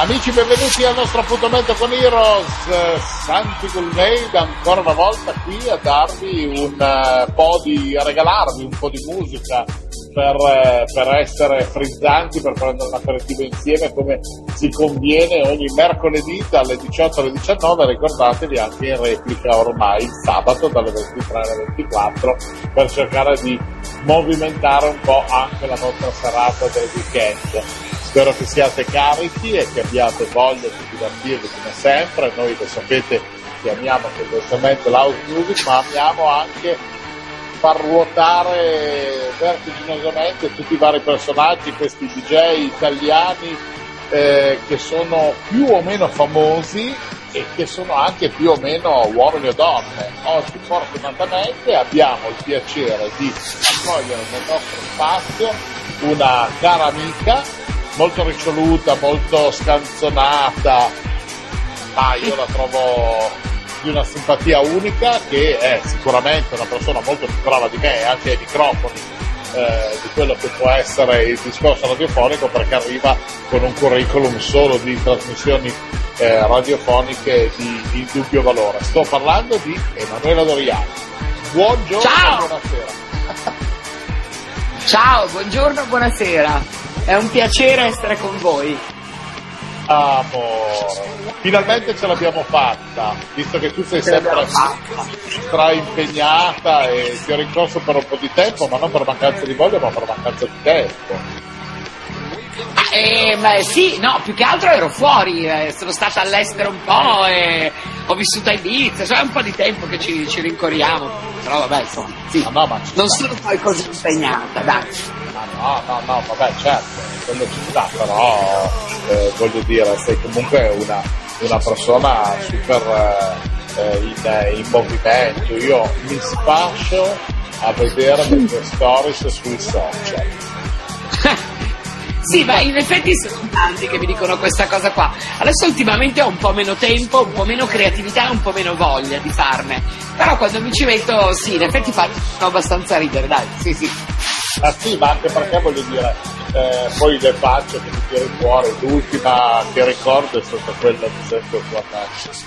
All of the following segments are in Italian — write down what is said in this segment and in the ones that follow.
Amici, benvenuti al nostro appuntamento con Heroes. Eh, Santi Coolmade ancora una volta qui a darvi un uh, po' di, a regalarvi un po' di musica per, uh, per essere frizzanti, per prendere un aperitivo insieme come si conviene ogni mercoledì dalle 18 alle 19. Ricordatevi anche in replica ormai il sabato dalle 23 alle 24 per cercare di movimentare un po' anche la nostra serata del weekend. Spero che siate carichi e che abbiate voglia di divertirvi come sempre. Noi lo sapete che amiamo tendenzialmente l'house music, ma amiamo anche far ruotare vertiginosamente tutti i vari personaggi, questi DJ italiani eh, che sono più o meno famosi e che sono anche più o meno uomini o donne. Oggi fortunatamente abbiamo il piacere di accogliere nel nostro spazio una cara amica molto riccioluta, molto scanzonata, ma io la trovo di una simpatia unica che è sicuramente una persona molto più brava di me anche ai microfoni eh, di quello che può essere il discorso radiofonico perché arriva con un curriculum solo di trasmissioni eh, radiofoniche di, di indubbio valore. Sto parlando di Emanuela Doriani. Buongiorno Ciao! buonasera. Ciao, buongiorno, buonasera. È un piacere essere con voi. Amore, finalmente ce l'abbiamo fatta, visto che tu sei Ce sempre l'abbiamo fatta. stra impegnata e ti ho rincorso per un po' di tempo, ma non per mancanza di voglia, ma per mancanza di tempo. Eh, beh, sì, no, più che altro ero fuori, eh, sono stata all'estero un po' e ho vissuto a Ibiza, cioè è un po' di tempo che ci, ci rincorriamo, però vabbè, insomma, sì. No, ci Non sono poi così impegnata, dai. No, no, no, vabbè, certo, quello ci sta, però eh, voglio dire, sei comunque una, una persona super eh, in, in movimento. Io mi spascio a vedere le tue stories sui social. Sì, ma in effetti sono tanti che mi dicono questa cosa qua. Adesso ultimamente ho un po' meno tempo, un po' meno creatività e un po' meno voglia di farne. Però quando mi ci metto, sì, in effetti fanno abbastanza ridere, dai, sì, sì. Ah sì, ma anche perché voglio dire, eh, poi le facce che ti tiri fuori, l'ultima che ricordo è stata quella ad esempio con,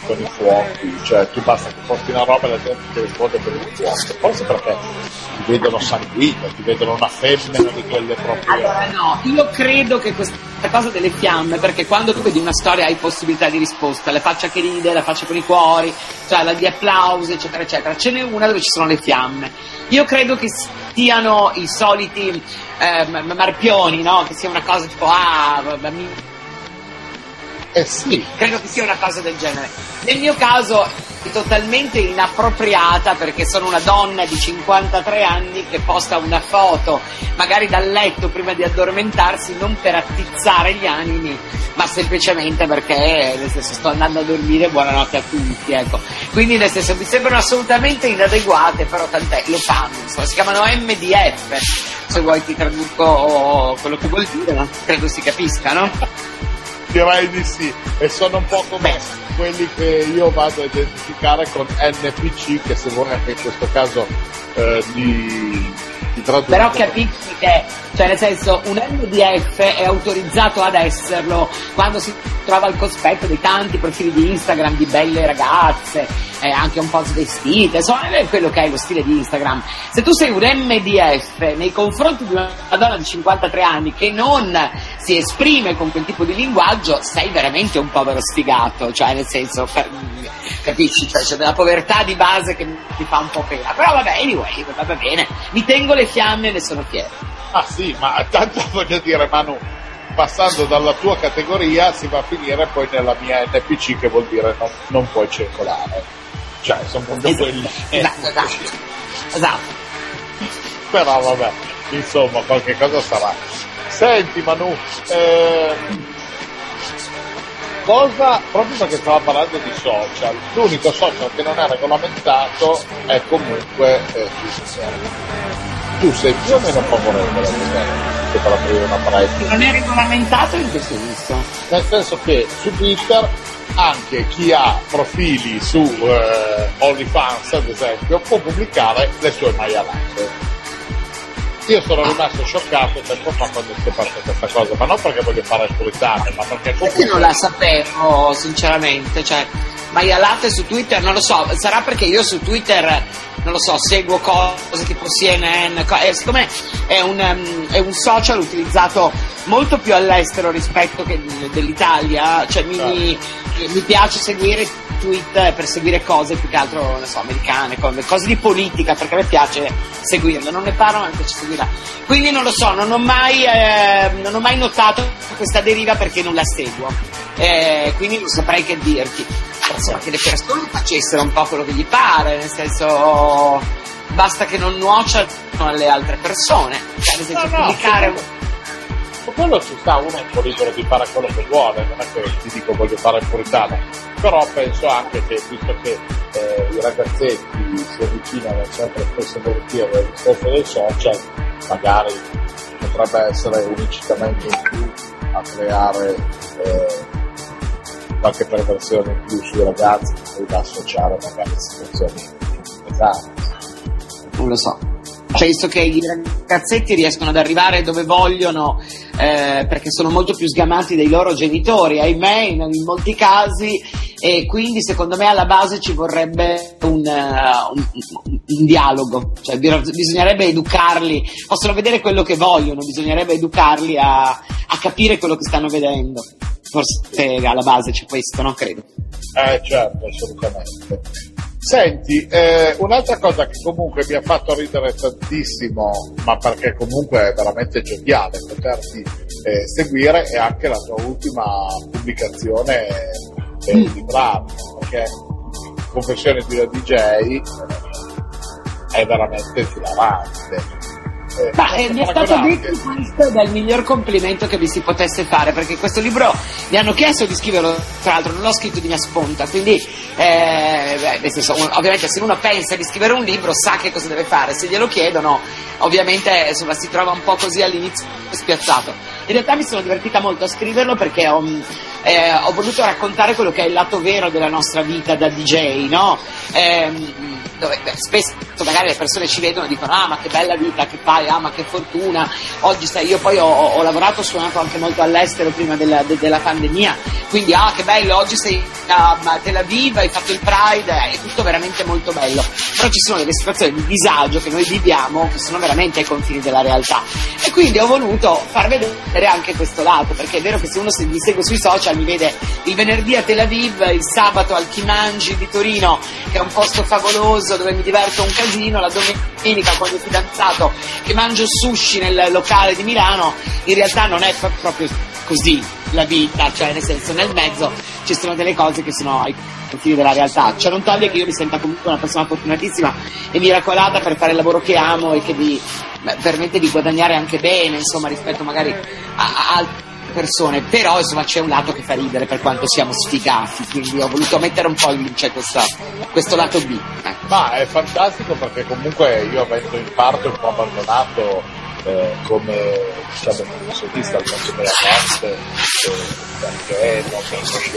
con i fuochi, cioè tu basta che porti una roba e la gente ti risponde per il fuoco, forse perché ti vedono sanguigno, ti vedono una femmina di quelle proprio... Allora no, io credo che questa cosa delle fiamme, perché quando tu vedi una storia hai possibilità di risposta, la faccia che ride, la faccia con i cuori, cioè la di applausi, eccetera, eccetera. Ce n'è una dove ci sono le fiamme. Io credo che siano i soliti eh, marpioni, no? Che sia una cosa tipo, ah, mi- Eh sì, credo che sia una cosa del genere. Nel mio caso è totalmente inappropriata perché sono una donna di 53 anni che posta una foto, magari dal letto prima di addormentarsi, non per attizzare gli animi, ma semplicemente perché nel senso sto andando a dormire, buonanotte a tutti, ecco. Quindi nel senso mi sembrano assolutamente inadeguate, però tant'è, lo fanno, insomma, si chiamano MDF, se vuoi ti traduco quello che vuol dire, credo si capisca, no? Direi di sì, e sono un po' come quelli che io vado a identificare con NPC, che se anche in questo caso eh, di. Però capisci che, cioè nel senso, un MDF è autorizzato ad esserlo quando si trova al cospetto di tanti profili di Instagram di belle ragazze, eh, anche un po' svestite, insomma è quello che è lo stile di Instagram. Se tu sei un MDF nei confronti di una donna di 53 anni che non si esprime con quel tipo di linguaggio, sei veramente un povero sfigato, cioè nel senso, ca- capisci? Cioè c'è della povertà di base che mi fa un po' pena. Però vabbè, anyway, va bene, mi tengo le fiamme e ne sono fiero. Ah sì, ma tanto voglio dire Manu, passando dalla tua categoria si va a finire poi nella mia NPC che vuol dire non, non puoi circolare. Cioè, sono proprio quelli. Esatto, esatto. esatto. Però vabbè, insomma, qualche cosa sarà. Senti Manu, eh, cosa, proprio perché stavo parlando di social, l'unico social che non è regolamentato è comunque eh, Twitter. Tu sei più o meno favorevole a per aprire una palestra? Non è regolamentato in che senso? Nel senso che su Twitter anche chi ha profili su eh, OnlyFans ad esempio può pubblicare le sue maialate io sono rimasto scioccato tempo fa quando si è scoperto questa cosa, ma non perché voglio fare puritane, ma perché comunque... Io non la sapevo, sinceramente, cioè, maialate su Twitter, non lo so, sarà perché io su Twitter, non lo so, seguo cose tipo CNN, co- eh, siccome è un, um, è un, social utilizzato molto più all'estero rispetto che dell'Italia, cioè mi, mi, mi piace seguire tweet per seguire cose più che altro, non so, americane, cose di politica, perché a me piace seguirle, non ne parlo ma mi piace seguirla. Quindi non lo so, non ho mai, eh, non ho mai notato questa deriva perché non la seguo. Eh, quindi non saprei che dirti. Insomma, che le persone facessero un po' quello che gli pare, nel senso basta che non nuocciano alle altre persone. Cioè, ad esempio, no, no, pubblicare quello ci sta uno è un po' libero di fare quello che vuole, non è che ti dico voglio fare il puritano, però penso anche che visto che eh, i ragazzetti si avvicinano sempre spesso e volentieri alle risorse dei social, magari potrebbe essere un incitamento in più a creare eh, qualche perversione in più sui ragazzi che da associare magari a situazioni pesanti. Non lo so penso che i ragazzetti riescono ad arrivare dove vogliono eh, perché sono molto più sgamati dei loro genitori, ahimè, in, in, molti casi, e quindi secondo me alla base ci vorrebbe un, uh, un, un dialogo, cioè bisognerebbe educarli, possono vedere quello che vogliono, bisognerebbe educarli a, a capire quello che stanno vedendo. Forse alla base c'è questo, no? Credo. Eh certo, assolutamente. Senti, eh, un'altra cosa che comunque mi ha fatto ridere tantissimo, ma perché comunque è veramente gioviale poterti eh, seguire, è anche la tua ultima pubblicazione eh, mm. di brano, perché Confessione di una DJ è veramente hilarante eh, Ma eh, mi è stato detto questo il miglior complimento che vi si potesse fare, perché questo libro mi hanno chiesto di scriverlo, tra l'altro non l'ho scritto di mia sponta, quindi eh, nel senso, ovviamente se uno pensa di scrivere un libro sa che cosa deve fare, se glielo chiedono ovviamente insomma, si trova un po' così all'inizio spiazzato. In realtà mi sono divertita molto a scriverlo perché ho, eh, ho voluto raccontare quello che è il lato vero della nostra vita da DJ, no? Eh, dove beh, spesso magari le persone ci vedono e dicono ah ma che bella vita che fai, ah ma che fortuna, oggi sai io poi ho, ho lavorato, ho suonato anche molto all'estero prima della, de, della pandemia, quindi ah che bello, oggi sei a Tel Aviv, hai fatto il Pride, è tutto veramente molto bello, però ci sono delle situazioni di disagio che noi viviamo che sono veramente ai confini della realtà. E quindi ho voluto far vedere anche questo lato, perché è vero che se uno mi segue sui social mi vede il venerdì a Tel Aviv, il sabato al Chimangi di Torino, che è un posto favoloso, dove mi diverto un casino, la domenica con il fidanzato che mangio sushi nel locale di Milano, in realtà non è proprio così la vita, cioè nel senso nel mezzo ci sono delle cose che sono ai confini della realtà, cioè non toglie che io mi senta comunque una persona fortunatissima e miracolata per fare il lavoro che amo e che mi permette di guadagnare anche bene, insomma rispetto magari a, altri persone, però insomma c'è un lato che fa ridere per quanto siamo sfigati, quindi ho voluto mettere un po' in luce questa, questo lato B. Eh. Ma è fantastico perché comunque io avendo in parte un po' abbandonato eh, come diciamo professionista al mondo della morte eh, perché non penso che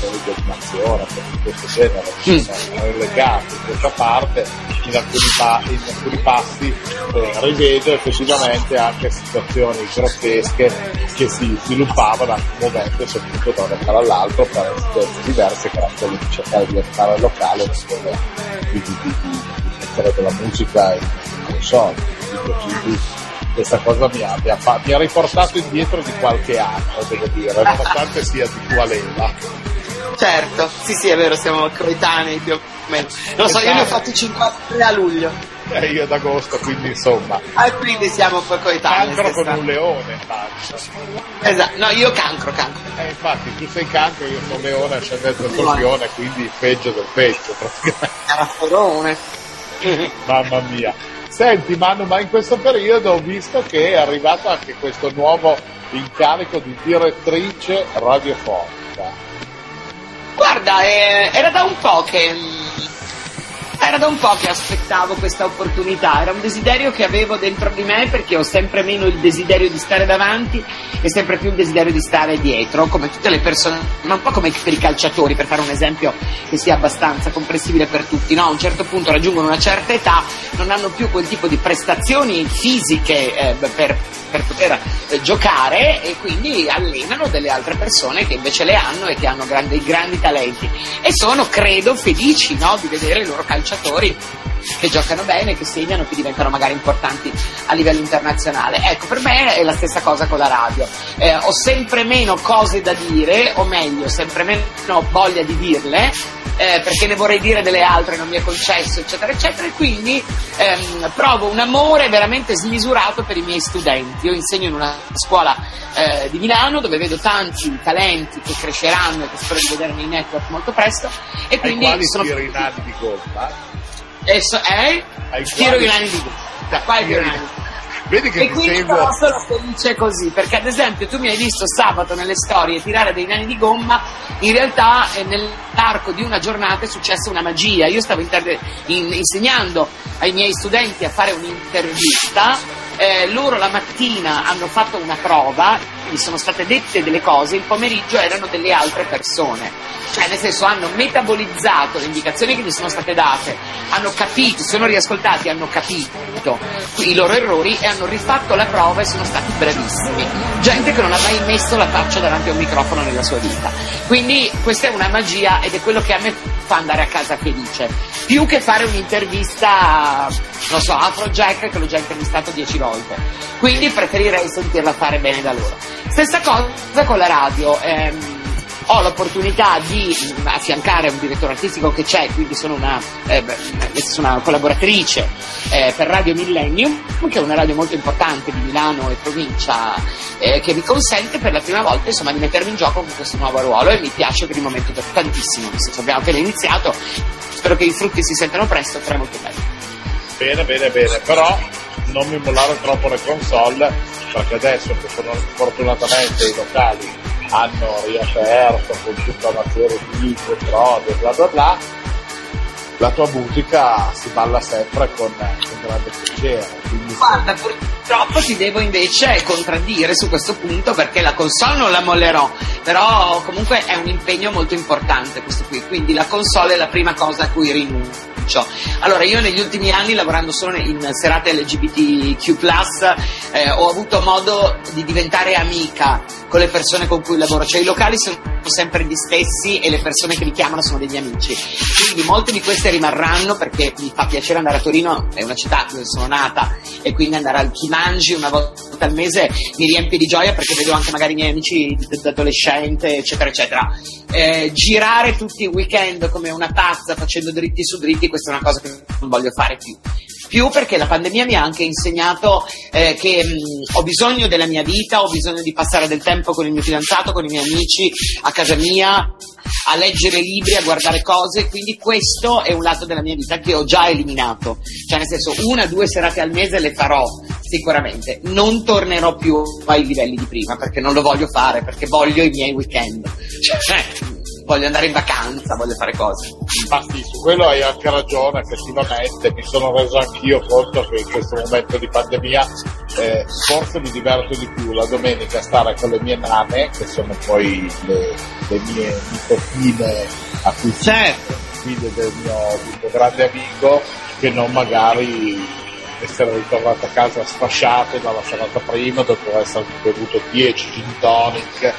di animazione di questo genere mm. sono relegati in questa parte in alcuni, pa- in alcuni passi eh, rivedo effettivamente anche situazioni grottesche che si sviluppavano anche un momento soprattutto da un locale all'altro per situazioni diverse che di cercare di entrare al locale e di, di, di, di mettere della musica in console quindi questa cosa mi ha, mi, ha, mi ha, riportato indietro di qualche anno, devo dire, nonostante sia di tua leva. Certo, sì sì è vero, siamo coetanei più o meno. Non so, io ne ho fatti 53 a luglio. Eh, io ad agosto, quindi insomma. Ah, quindi siamo poi coetanei. Cancro con un leone, immagino. Esatto, no, io cancro, cancro. Eh, infatti, tu sei cancro, io sono leone, ascendente scorpione, quindi peggio del peggio, praticamente. Era forone. Mamma mia. Senti Manu, ma in questo periodo ho visto che è arrivato anche questo nuovo incarico di direttrice radiofonica. Guarda, eh, era da un po' che era da un po' che aspettavo questa opportunità, era un desiderio che avevo dentro di me perché ho sempre meno il desiderio di stare davanti e sempre più il desiderio di stare dietro, come tutte le persone, ma un po' come per i calciatori, per fare un esempio che sia abbastanza comprensibile per tutti, no? A un certo punto raggiungono una certa età, non hanno più quel tipo di prestazioni fisiche eh, per, per, poter eh, giocare e quindi allenano delle altre persone che invece le hanno e che hanno grandi, grandi talenti e sono, credo, felici no? di vedere i loro calciatori calciatori che giocano bene, che segnano, che diventano magari importanti a livello internazionale. Ecco, per me è la stessa cosa con la radio. Eh, ho sempre meno cose da dire, o meglio, sempre meno voglia di dirle, eh, perché ne vorrei dire delle altre, non mi è concesso, eccetera, eccetera, e quindi ehm, provo un amore veramente smisurato per i miei studenti. Io insegno in una scuola eh, di Milano dove vedo tanti talenti che cresceranno e che spero di vedere nei network molto presto e quindi sono di gomma? E so, eh? Ai Tiro i nani di da qua è Tiro i- nani. Vedi che E quindi sembra... però sono felice così, perché ad esempio tu mi hai visto sabato nelle storie tirare dei nani di gomma, in realtà eh, nell'arco di una giornata è successa una magia. Io stavo inter- in- insegnando ai miei studenti a fare un'intervista, eh, loro la mattina hanno fatto una prova, mi sono state dette delle cose, il pomeriggio erano delle altre persone. Cioè, nel senso, hanno metabolizzato le indicazioni che mi sono state date, hanno capito, sono riascoltati, hanno capito i loro errori e hanno rifatto la prova e sono stati bravissimi. Gente che non ha mai messo la faccia davanti a un microfono nella sua vita. Quindi questa è una magia ed è quello che a me fa andare a casa felice. Più che fare un'intervista, non so, Afrojack che l'ho già intervistato dieci volte. Quindi preferirei sentirla fare bene da loro. Stessa cosa con la radio. ehm, ho l'opportunità di affiancare un direttore artistico che c'è, quindi sono una, eh, nel senso una collaboratrice eh, per Radio Millennium, che è una radio molto importante di Milano e provincia, eh, che mi consente per la prima volta insomma, di mettermi in gioco con questo nuovo ruolo e mi piace per il momento tantissimo, nel senso abbiamo appena iniziato, spero che i frutti si sentano presto, sarà molto bello. Bene, bene, bene, però non mi mollare troppo le console, perché adesso che sono fortunatamente i locali hanno riaperto con tutta una serie di controlli bla bla bla, la tua musica si balla sempre con, con grande piacere. Guarda, purtroppo ti devo invece contraddire su questo punto perché la console non la mollerò, però comunque è un impegno molto importante questo qui, quindi la console è la prima cosa a cui rinuncio. Allora, io negli ultimi anni, lavorando solo in serate LGBTQ, eh, ho avuto modo di diventare amica con le persone con cui lavoro, cioè i locali sono sempre gli stessi e le persone che li chiamano sono degli amici. Quindi molte di queste rimarranno perché mi fa piacere andare a Torino, è una città dove sono nata e quindi andare al Chimangi una volta al mese mi riempie di gioia perché vedo anche magari i miei amici d'adolescente, eccetera, eccetera. Eh, girare tutti i weekend come una pazza facendo dritti su dritti, questa è una cosa che non voglio fare più. Più perché la pandemia mi ha anche insegnato eh, che mh, ho bisogno della mia vita, ho bisogno di passare del tempo con il mio fidanzato, con i miei amici, a casa mia, a leggere libri, a guardare cose, quindi questo è un lato della mia vita che ho già eliminato, cioè nel senso una due serate al mese le farò sicuramente, non tornerò più ai livelli di prima perché non lo voglio fare, perché voglio i miei weekend, cioè voglio andare in vacanza, voglio fare cose. Ma sì, su quello hai anche ragione, effettivamente mi sono reso anch'io conto che in questo momento di pandemia eh, forse mi diverto di più la domenica a stare con le mie nane, che sono poi le, le mie nipotine a cui Certo. figlio del mio, del mio grande amico, che non magari essere ritornato a casa sfasciato dalla serata prima dopo essere bevuto 10 gin tonic e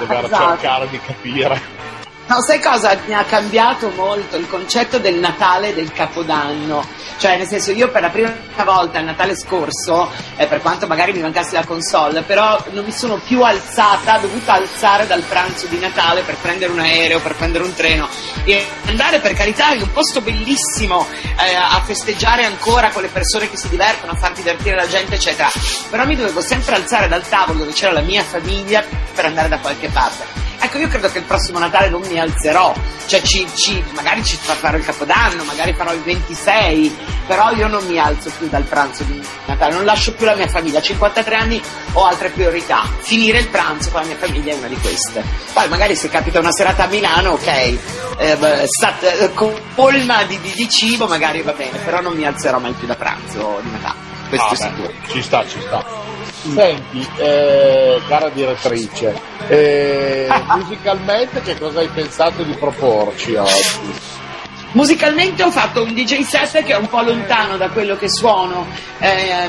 dover Esatto. cercare di capire No, sai cosa mi ha cambiato molto il concetto del Natale e del Capodanno? Cioè, nel senso, io per la prima volta il Natale scorso, eh, per quanto magari mi mancasse la console, però non mi sono più alzata, dovuta alzare dal pranzo di Natale per prendere un aereo, per prendere un treno e andare per carità in un posto bellissimo eh, a festeggiare ancora con le persone che si divertono, a far divertire la gente, eccetera. Però mi dovevo sempre alzare dal tavolo dove c'era la mia famiglia per andare da qualche parte. Ecco, io credo che il prossimo Natale non mi alzerò, cioè ci, ci, magari ci farò il Capodanno, magari farò il 26, però io non mi alzo più dal pranzo di Natale, non lascio più la mia famiglia, a 53 anni ho altre priorità, finire il pranzo con la mia famiglia è una di queste. Poi magari se capita una serata a Milano, ok, eh, stat, eh, colma di, di, di, cibo magari va bene, però non mi alzerò mai più da pranzo di Natale, questo ah, è sicuro. Ci sta, ci sta. Senti, eh, cara direttrice, eh, musicalmente che cosa hai pensato di proporci oggi? Musicalmente ho fatto un DJ set che è un po' lontano da quello che suono eh,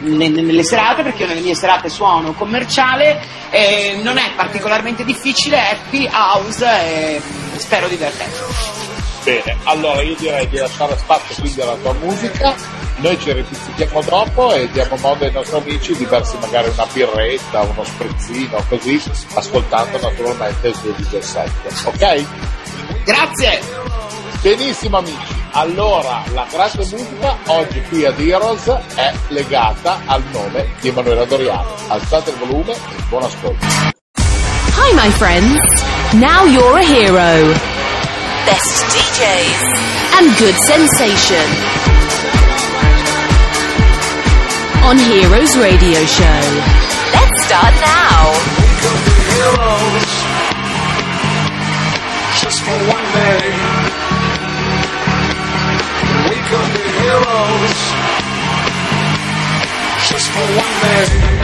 nelle serate, perché io nelle mie serate suono commerciale, eh, non è particolarmente difficile, happy house e spero divertente. Bene, allora io direi di lasciare spazio quindi alla tua musica, noi ci ripizzichiamo dopo e diamo modo ai nostri amici di versi magari una birretta, uno sprizzino, così, ascoltando naturalmente il tuo 17, ok? Grazie! Benissimo amici, allora la grande musica oggi qui ad Heroes è legata al nome di Emanuele Doriano. Alzate il volume e buon ascolto. Hi my friends, now you're a hero. best DJs, and good sensation. On Heroes Radio Show. Let's start now. Heroes just for one day. Heroes just for one day.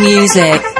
Music.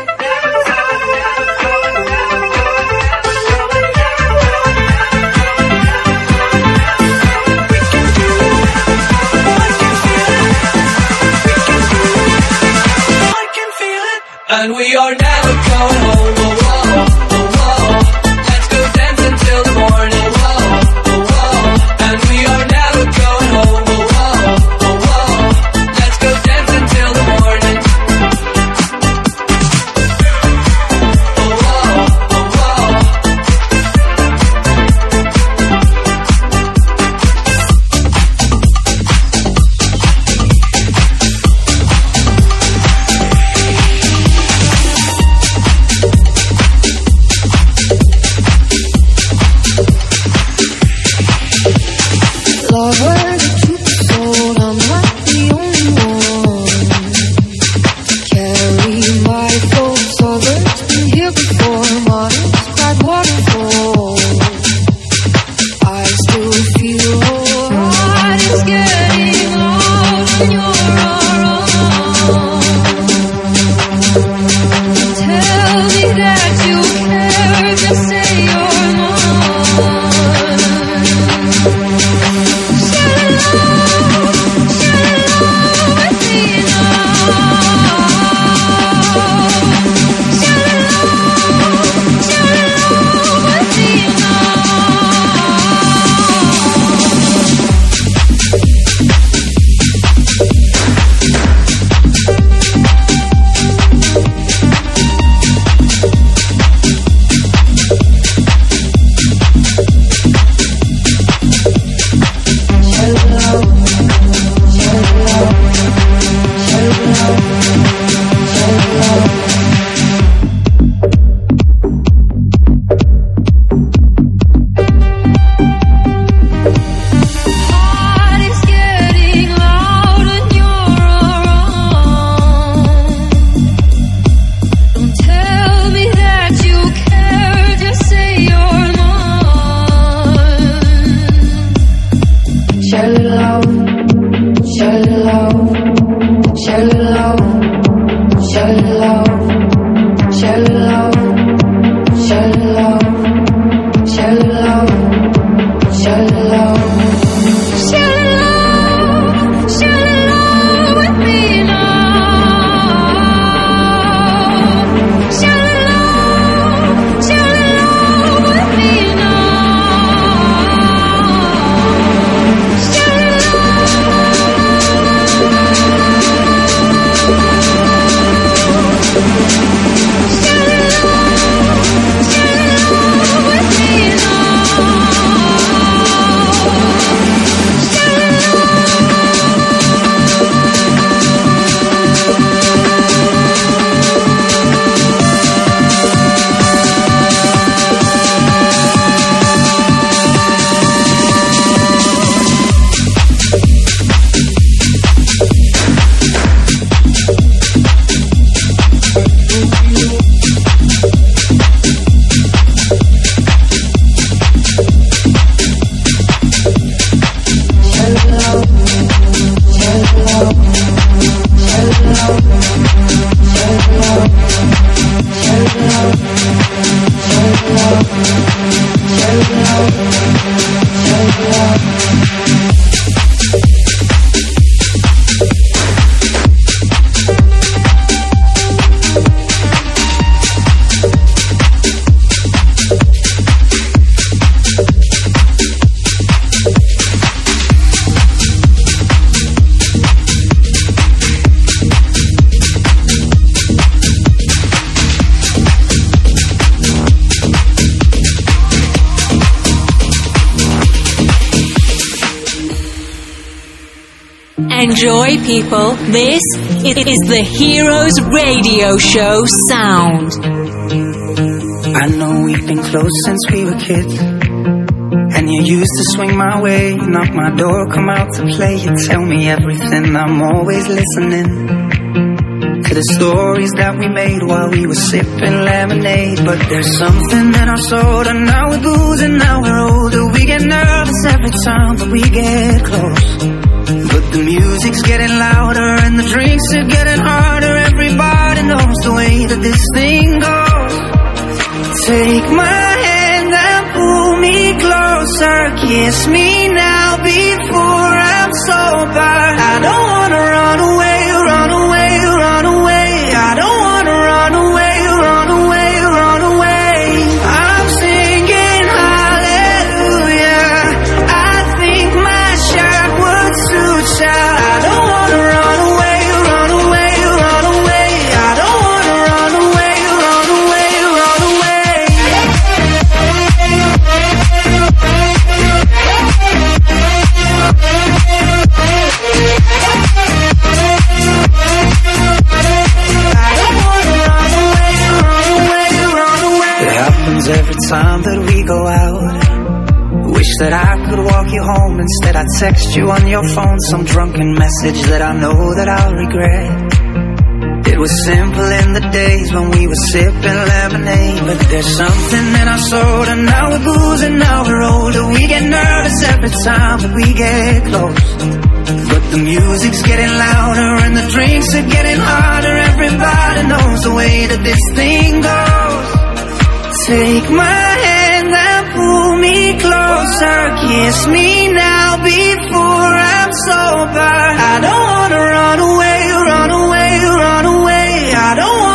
People. This is the Heroes Radio Show sound. I know we've been close since we were kids. And you used to swing my way, knock my door, come out to play. You tell me everything, I'm always listening. To the stories that we made while we were sipping lemonade. But there's something in our soul, and now we're and now we're older. We get nervous every time that we get close. The music's getting louder and the drinks are getting harder. Everybody knows the way that this thing goes. Take my hand and pull me closer. Kiss me now before I'm sober. I don't wanna run away, every time that we go out. Wish that I could walk you home. Instead, I text you on your phone some drunken message that I know that I'll regret. It was simple in the days when we were sipping lemonade. But there's something in our soul, and now we're boozing, now we're older. We get nervous every time that we get close. But the music's getting louder and the drinks are getting harder. Everybody knows the way that this thing goes. Take my hand and pull me closer. Kiss me now before I'm sober. I don't wanna run away, run away, run away. I don't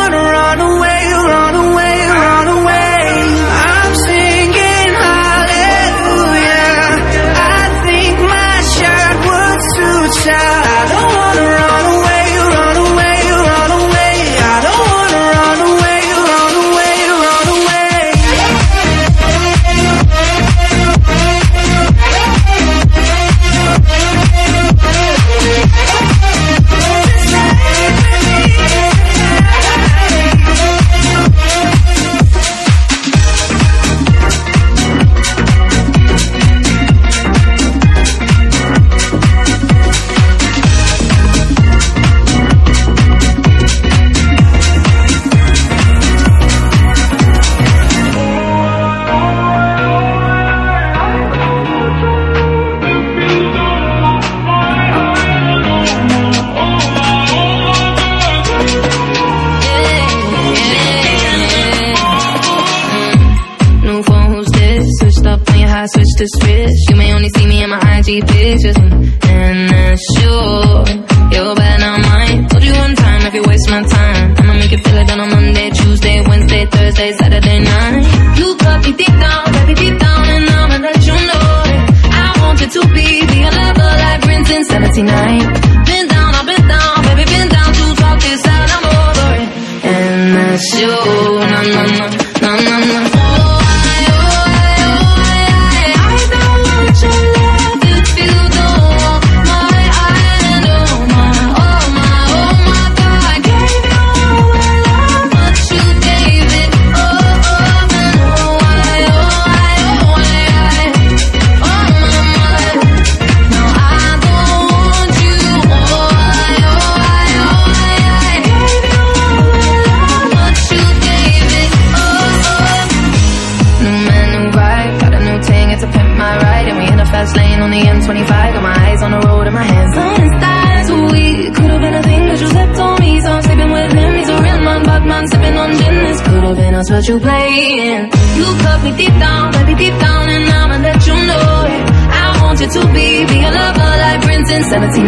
but you playing. You cut me deep down, baby, deep down, and I'ma let you know it. I want you to be. Be a lover like Prince in 79.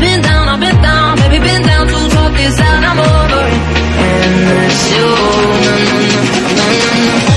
Been down, I've been down, baby, been down to talk this out, I'm over it. And that's you, no, no, no, no, no, no.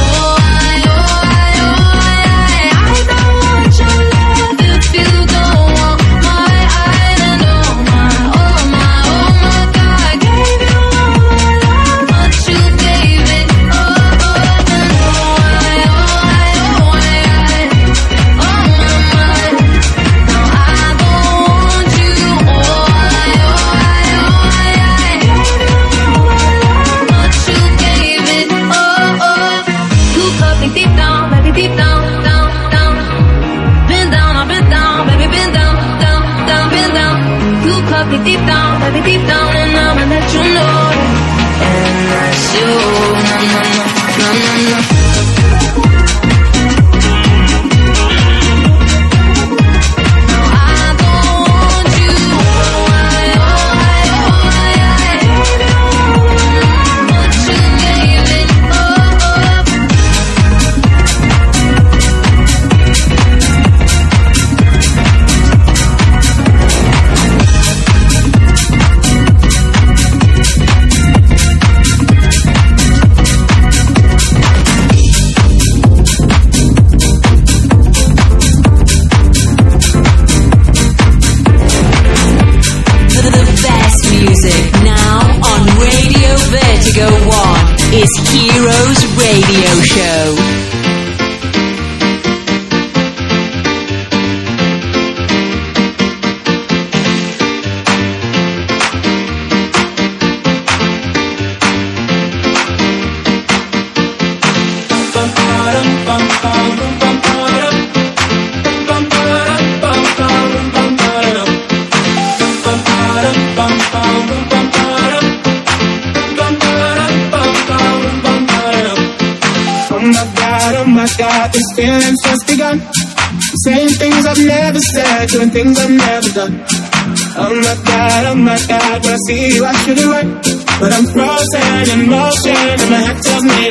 Heroes Radio Show. Things I've never done. Oh my god, oh my god, when I see you I should do it But I'm frozen in motion and my head tells me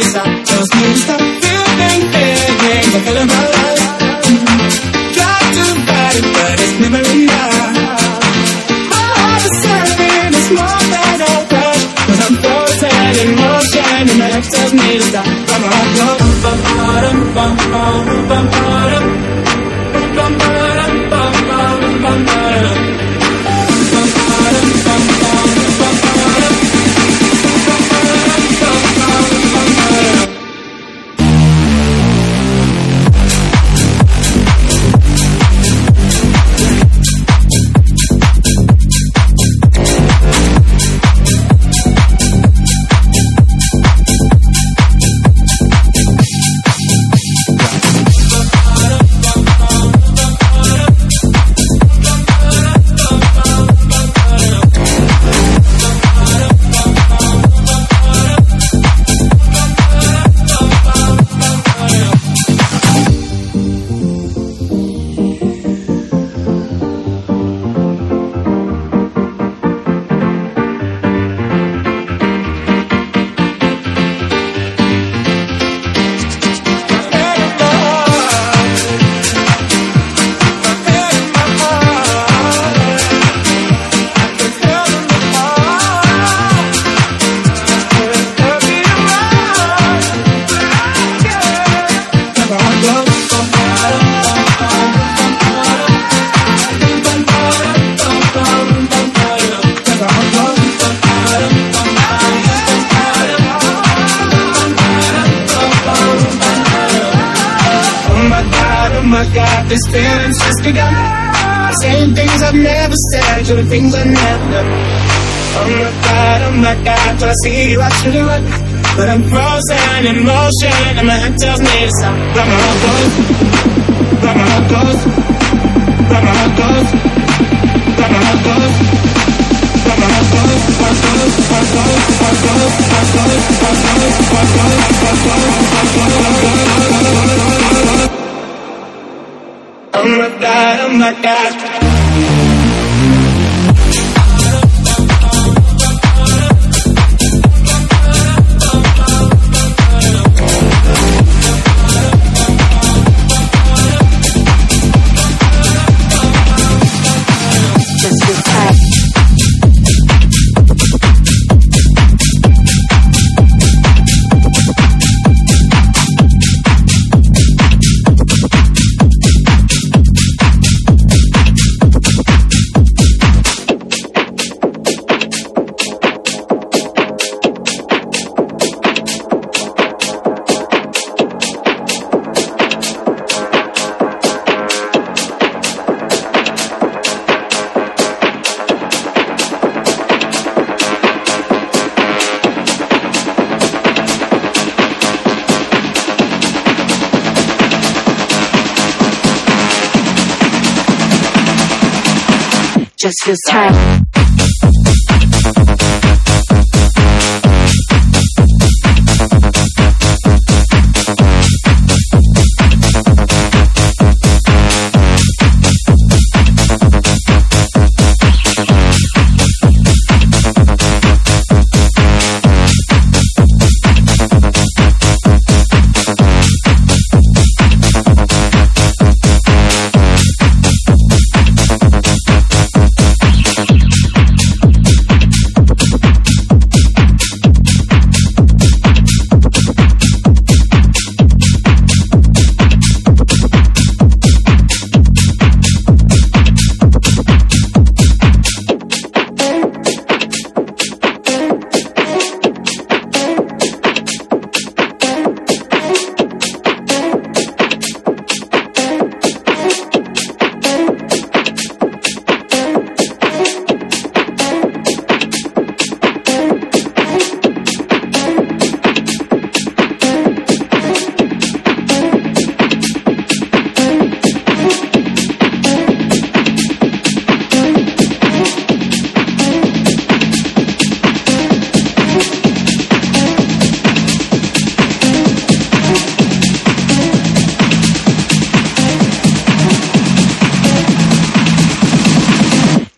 this time.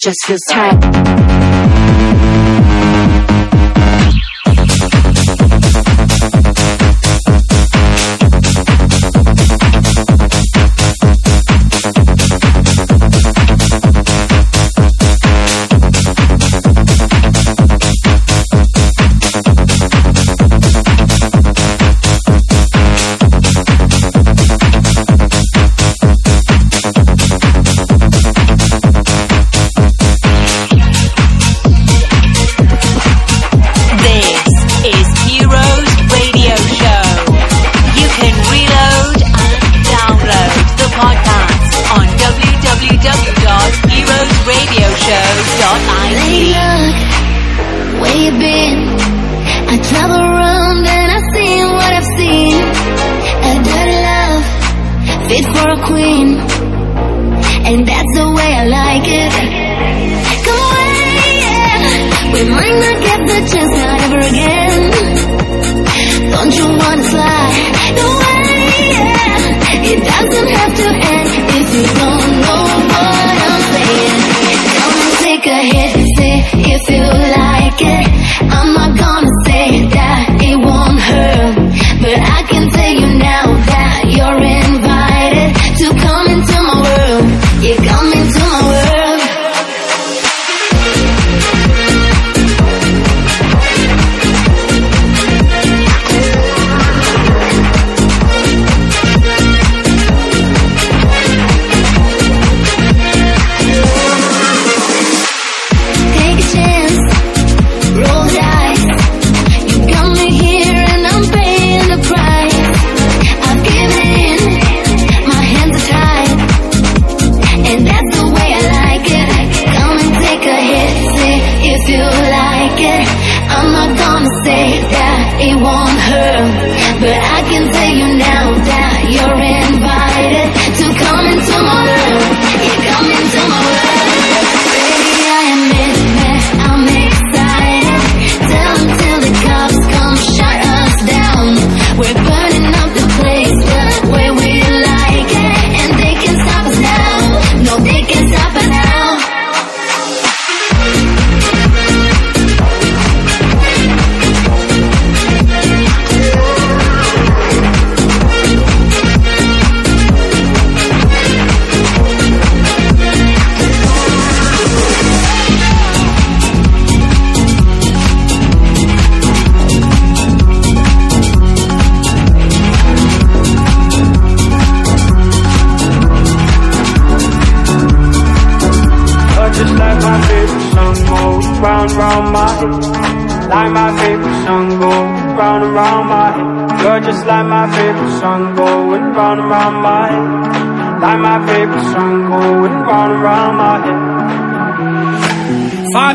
just his type.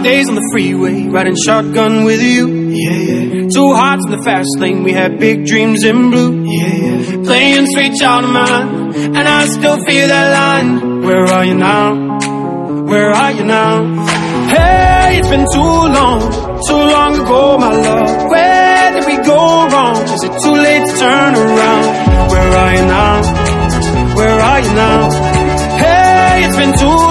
Five days on the freeway, riding shotgun with you. Yeah, yeah. Two hearts in the fast lane, we had big dreams in blue. Yeah, yeah. Playing sweet child of mine, and I still feel that line. Where are you now? Where are you now? Hey, it's been too long, too long ago, my love. Where did we go wrong? Is it too late to turn around? Where are you now? Where are you now? Hey, it's been too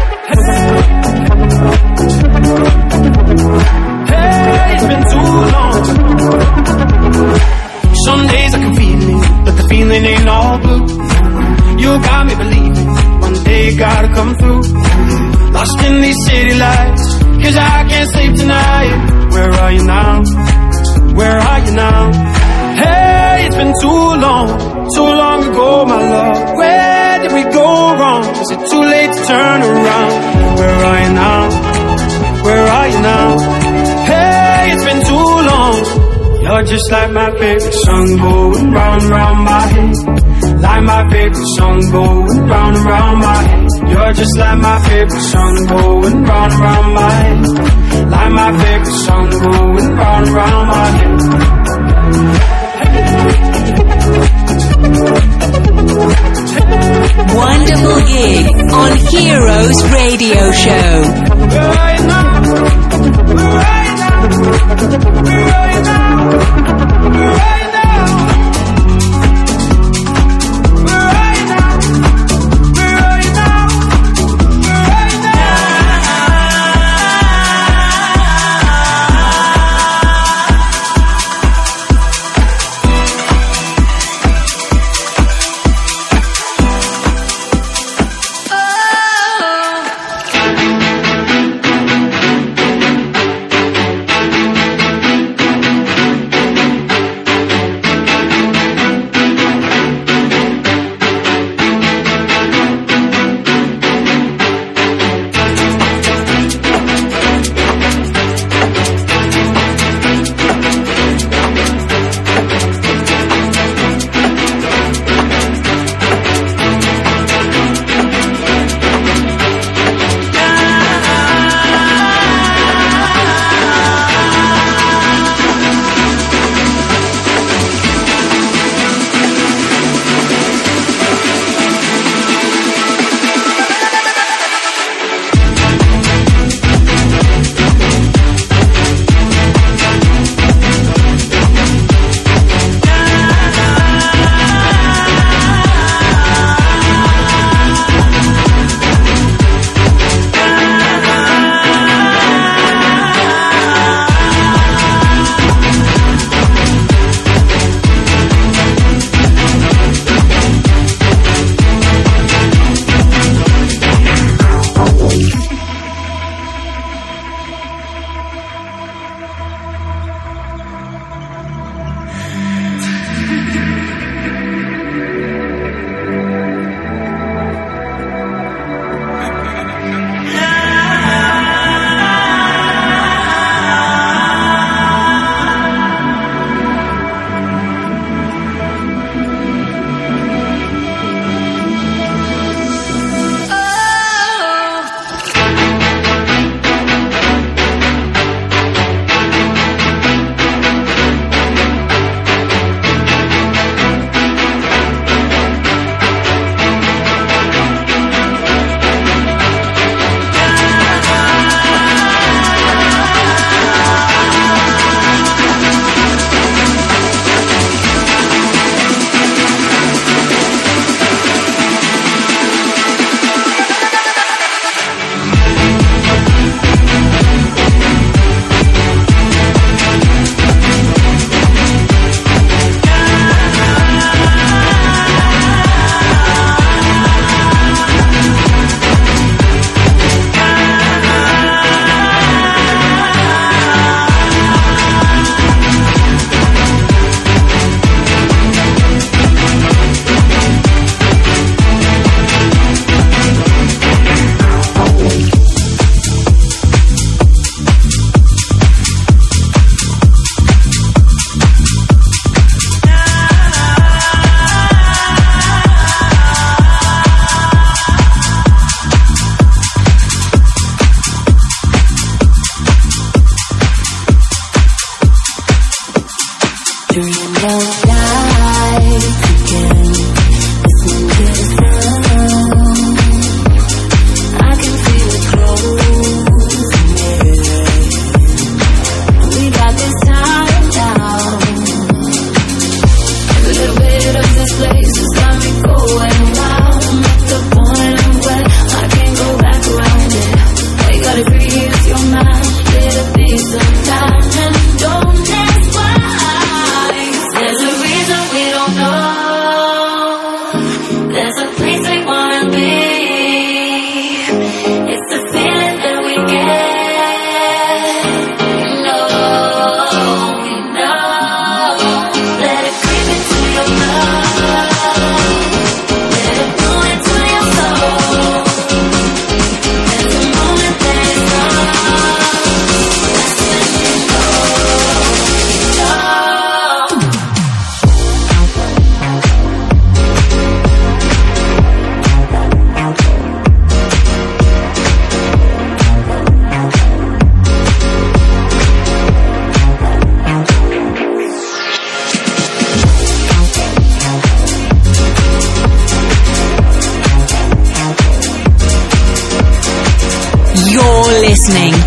feeling ain't all blue. You got me believing one day gotta come through. Lost in these city lights, cause I can't sleep tonight. Where are you now? Where are you now? Hey, it's been too long, too long ago, my love. Where did we go wrong? Is it too late to turn around? Where are you now? Where are you now? You're just like my favorite song going round and round my head. Like my favorite song going round and round my head. You're just like my favorite song going round and round my head. Like my favorite song going round and round my head. Wonderful gig on Heroes Radio Show. listening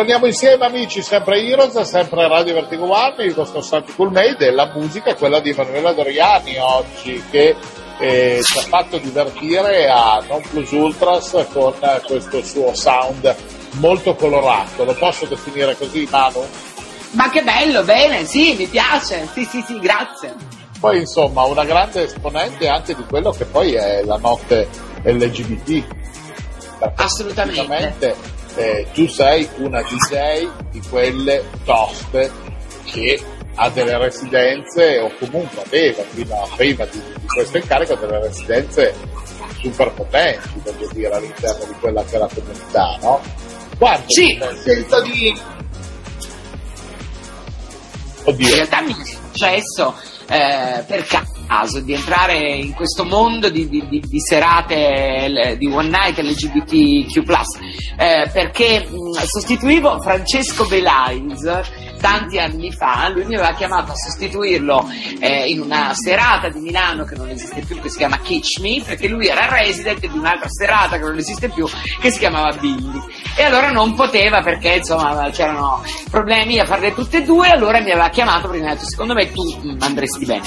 Ritorniamo insieme amici, sempre Heroes, sempre Radio Vertigo One, il vostro Santi Cool Made e la musica è quella di Emanuela Doriani oggi che eh, ci ha fatto divertire a Non Plus Ultras con questo suo sound molto colorato. Lo posso definire così, Manu? Ma che bello, bene, sì, mi piace. Sì, sì, sì, grazie. Poi insomma una grande esponente anche di quello che poi è la notte LGBT. Assolutamente. Eh, tu sei una DJ di quelle toste che ha delle residenze o comunque aveva fino a prima di, di questo incarico delle residenze super potenti, voglio dire, all'interno di quella che è la comunità, no? Quanto Sì. scelta di... In Oddio, realtà mi è successo eh, per caso di entrare in questo mondo di, di- di- di serate l- di One Night LGBTQ+, eh, perché mh, sostituivo Francesco Belais tanti anni fa, lui mi aveva chiamato a sostituirlo eh, in una serata di Milano che non esiste più, che si chiama Kitsch Me, perché lui era resident di un'altra serata che non esiste più, che si chiamava Billy. E allora non poteva perché insomma c'erano problemi a farle tutte e due, allora mi aveva chiamato perché mi ha detto secondo me tu andresti bene.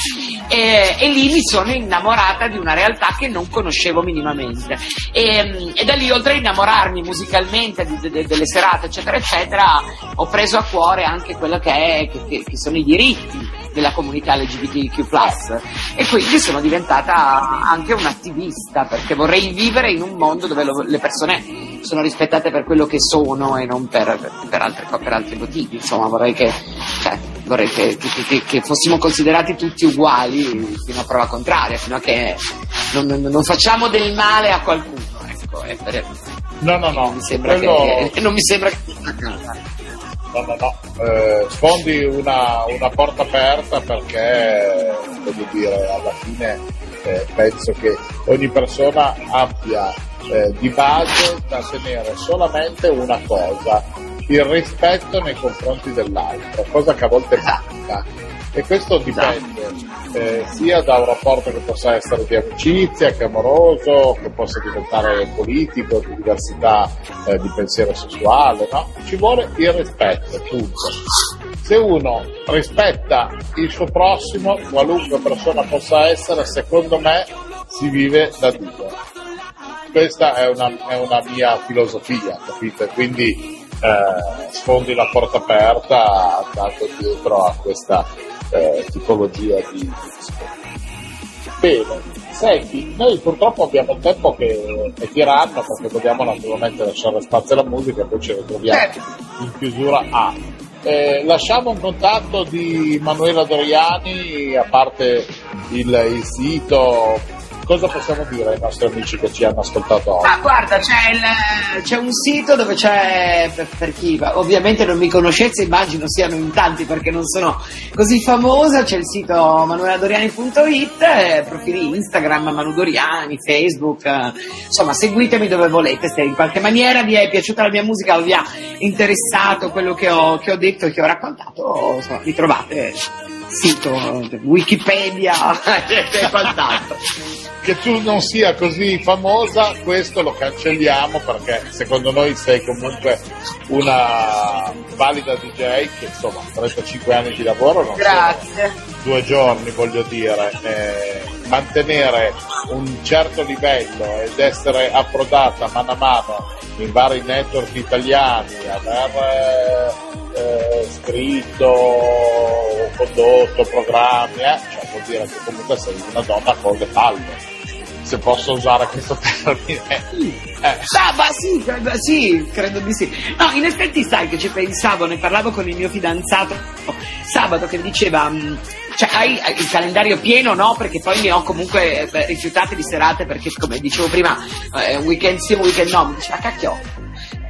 E, e lì mi sono innamorata di una realtà che non conoscevo minimamente. E, e da lì oltre a innamorarmi musicalmente di- de- delle serate eccetera eccetera, ho preso a cuore anche quello che, è, che, che- sono i diritti della comunità LGBTQ+. E quindi sono diventata anche un'attivista perché vorrei vivere in un mondo dove lo- le persone sono rispettate per quello che sono e non per, per, altre per altri motivi. Insomma, vorrei che, cioè, vorrei che, che- fossimo considerati tutti uguali fino a prova contraria, fino a che non, non- non facciamo del male a qualcuno. Ecco, per- no, no, no, mi sembra quello- che, non mi sembra che No, no, no, eh, sfondi una, una porta aperta perché, voglio dire, alla fine eh, penso che ogni persona abbia eh, di base da tenere solamente una cosa, il rispetto nei confronti dell'altro, cosa che a volte manca. E questo dipende eh, sia da un rapporto che possa essere di amicizia, che amoroso, che possa diventare politico, di diversità eh, di pensiero sessuale, no? Ci vuole il rispetto, punto. Se uno rispetta il suo prossimo, qualunque persona possa essere, secondo me si vive da Dio. Questa è una, è una mia filosofia, capite? Quindi eh, sfondi la porta aperta andando dietro a questa eh, tipologia di, di. Bene, senti, noi purtroppo abbiamo il tempo che è tiranno perché dobbiamo naturalmente lasciare spazio alla musica e poi ci ritroviamo in chiusura A. Eh, lasciamo un contatto di Manuela Doriani, a parte il, il sito, cosa possiamo dire ai nostri amici che ci hanno ascoltato oggi? Ah, guarda, c'è, il- c'è un sito dove c'è, per, per chi ovviamente non mi conoscesse, immagino siano in tanti perché non sono così famosa, c'è il sito manueladoriani.it, profili Instagram, Manu Doriani, Facebook, insomma seguitemi dove volete, se in qualche maniera vi è piaciuta la mia musica o vi ha interessato quello che ho, che ho detto e che ho raccontato, insomma, vi trovate sito, Wikipedia e quant'altro. che tu non sia così famosa, questo lo cancelliamo perché secondo noi sei comunque una valida DJ che insomma 35 anni di lavoro non sono Grazie. due giorni voglio dire, eh, mantenere un certo livello ed essere approdata mano a mano in vari network italiani, aver eh, scritto, condotto programmi, eh, cioè vuol dire che comunque sei una donna con le palle, se posso usare questo termine. Eh. Ah, ma sì, credo, sì, credo di sì. No, in effetti sai che ci pensavo, ne parlavo con il mio fidanzato sabato che diceva, mh, cioè hai, il calendario pieno no? Perché poi ne ho comunque eh, rifiutate di serate perché come dicevo prima, eh, weekend sì, weekend no, mi diceva cacchio.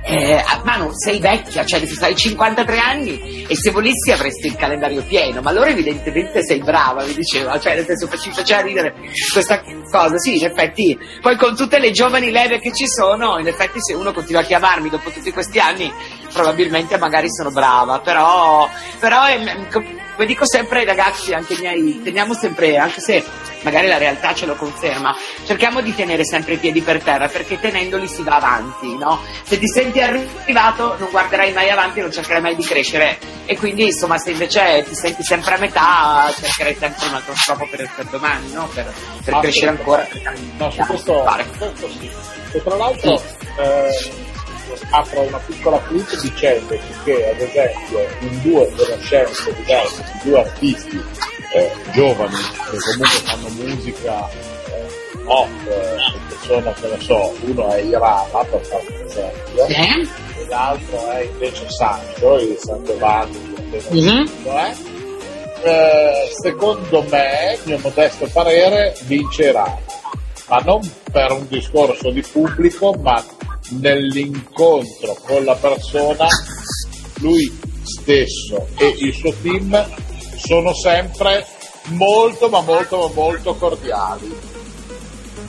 Eh, ah, Manu, sei vecchia, cioè hai 53 anni e se volessi avresti il calendario pieno, ma allora evidentemente sei brava, mi diceva, cioè nel senso ci faceva ridere questa cosa, sì, in effetti, poi con tutte le giovani leve che ci sono, in effetti se uno continua a chiamarmi dopo tutti questi anni, probabilmente magari sono brava, però, però è, come dico sempre ai ragazzi, anche ai miei, teniamo sempre, anche se magari la realtà ce lo conferma, cerchiamo di tenere sempre i piedi per terra perché tenendoli si va avanti, no? Se ti senti arrivato non guarderai mai avanti, non cercherai mai di crescere e quindi insomma se invece ti senti sempre a metà cercherai sempre un altro scopo per, per domani, no? Per, per crescere ancora. No, su questo, questo sì. E tra l'altro eh, apro una piccola clip dicendo che ad esempio in due conoscenze diverse di due artisti eh, giovani che comunque fanno musica eh, pop, eh, che sono, che ne so, uno è Irama per fare un esempio, e l'altro è invece Sancho, il San Giovanni, Mhm. eh? Eh, secondo me, mio modesto parere, vincerà, ma non per un discorso di pubblico, ma nell'incontro con la persona, lui stesso e il suo team sono sempre molto, ma molto, ma molto cordiali.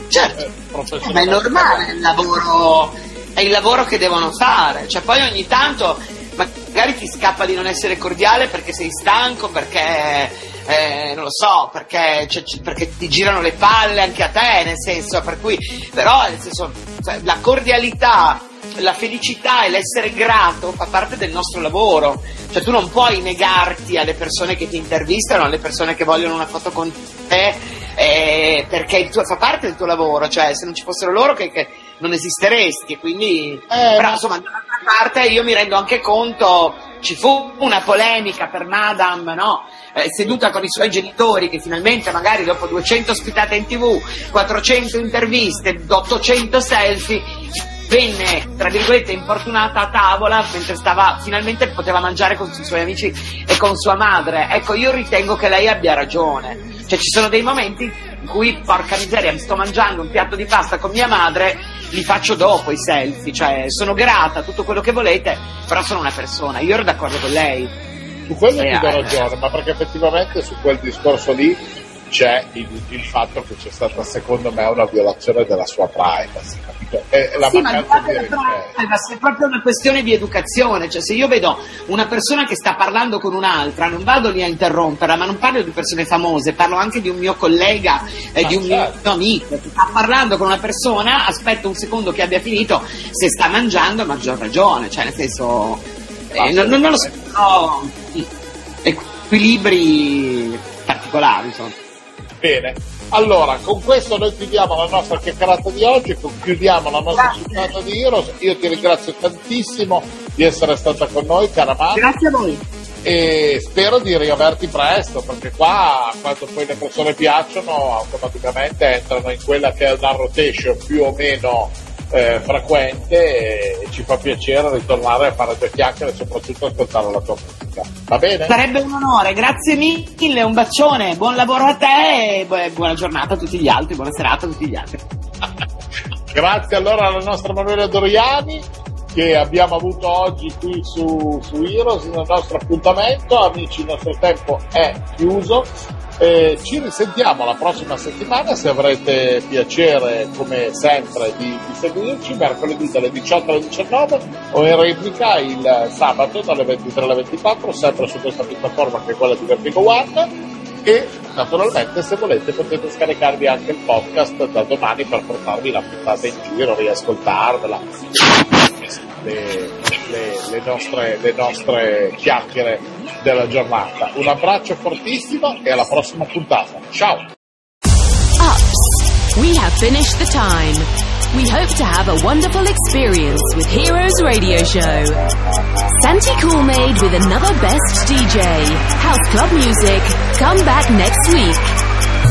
Certo, Eh, ma è normale, il lavoro, è il lavoro che devono fare, cioè poi ogni tanto magari ti scappa di non essere cordiale perché sei stanco, perché eh, non lo so, perché, cioè, perché ti girano le palle anche a te, nel senso, per cui, però nel senso, cioè, la cordialità, la felicità e l'essere grato fa parte del nostro lavoro, cioè tu non puoi negarti alle persone che ti intervistano, alle persone che vogliono una foto con te, eh, perché tuo- fa parte del tuo lavoro, cioè se non ci fossero loro che, che non esisteresti, quindi però ma- insomma dall'altra parte io mi rendo anche conto, ci fu una polemica per Madame, no? Eh, seduta con i suoi genitori che finalmente magari dopo 200 ospitate in tv, 400 interviste, 800 selfie, venne tra virgolette importunata a tavola mentre stava finalmente poteva mangiare con i suoi amici e con sua madre. Ecco, io ritengo che lei abbia ragione. Cioè ci sono dei momenti in cui, porca miseria, mi sto mangiando un piatto di pasta con mia madre, li faccio dopo i selfie, cioè sono grata, tutto quello che volete, però sono una persona, io ero d'accordo con lei. Su quello Eh, ti do eh. ragione, ma perché effettivamente su quel discorso lì c'è il, il fatto che c'è stata secondo me una violazione della sua privacy, capito? E la Sì, ma di privacy, è proprio una questione di educazione, cioè se io vedo una persona che sta parlando con un'altra, non vado lì a interromperla, ma non parlo di persone famose, parlo anche di un mio collega, eh, di un certo. mio amico, che sta parlando con una persona, aspetto un secondo che abbia finito, se sta mangiando a maggior ragione, cioè nel senso, eh, non, non lo so, no, sì, equilibri particolari, insomma. Bene, allora con questo noi chiudiamo la nostra chiacchierata di oggi, chiudiamo la nostra puntata di Heroes. Io ti ringrazio tantissimo di essere stata con noi, cara Manu, Grazie a voi. e spero di riaverti presto, perché qua quando poi le persone piacciono automaticamente entrano in quella che è una rotation più o meno eh, frequente e ci fa piacere ritornare a fare due chiacchiere e soprattutto ascoltare la tua musica. Va bene? Sarebbe un onore, grazie mille, un bacione, buon lavoro a te e bu- buona giornata a tutti gli altri, buona serata a tutti gli altri. Grazie allora alla nostra Manuela Doriani che abbiamo avuto oggi qui su, su Heroes nel nostro appuntamento. Amici, il nostro tempo è chiuso. Eh, ci risentiamo la prossima settimana se avrete piacere come sempre di, di seguirci mercoledì dalle 18 alle 19 o in replica il sabato dalle 23 alle 24 sempre su questa piattaforma che è quella di Vertigo One. E naturalmente se volete potete scaricarvi anche il podcast da domani per portarvi la puntata in giro, riascoltarvela, le, le- le nostre, le nostre chiacchiere della giornata. Un abbraccio fortissimo e alla prossima puntata. Ciao! Ups. We have finished the time. We hope to have a wonderful experience with Heroes Radio Show. Santi Coolmade with another best DJ. House club music. Come back next week.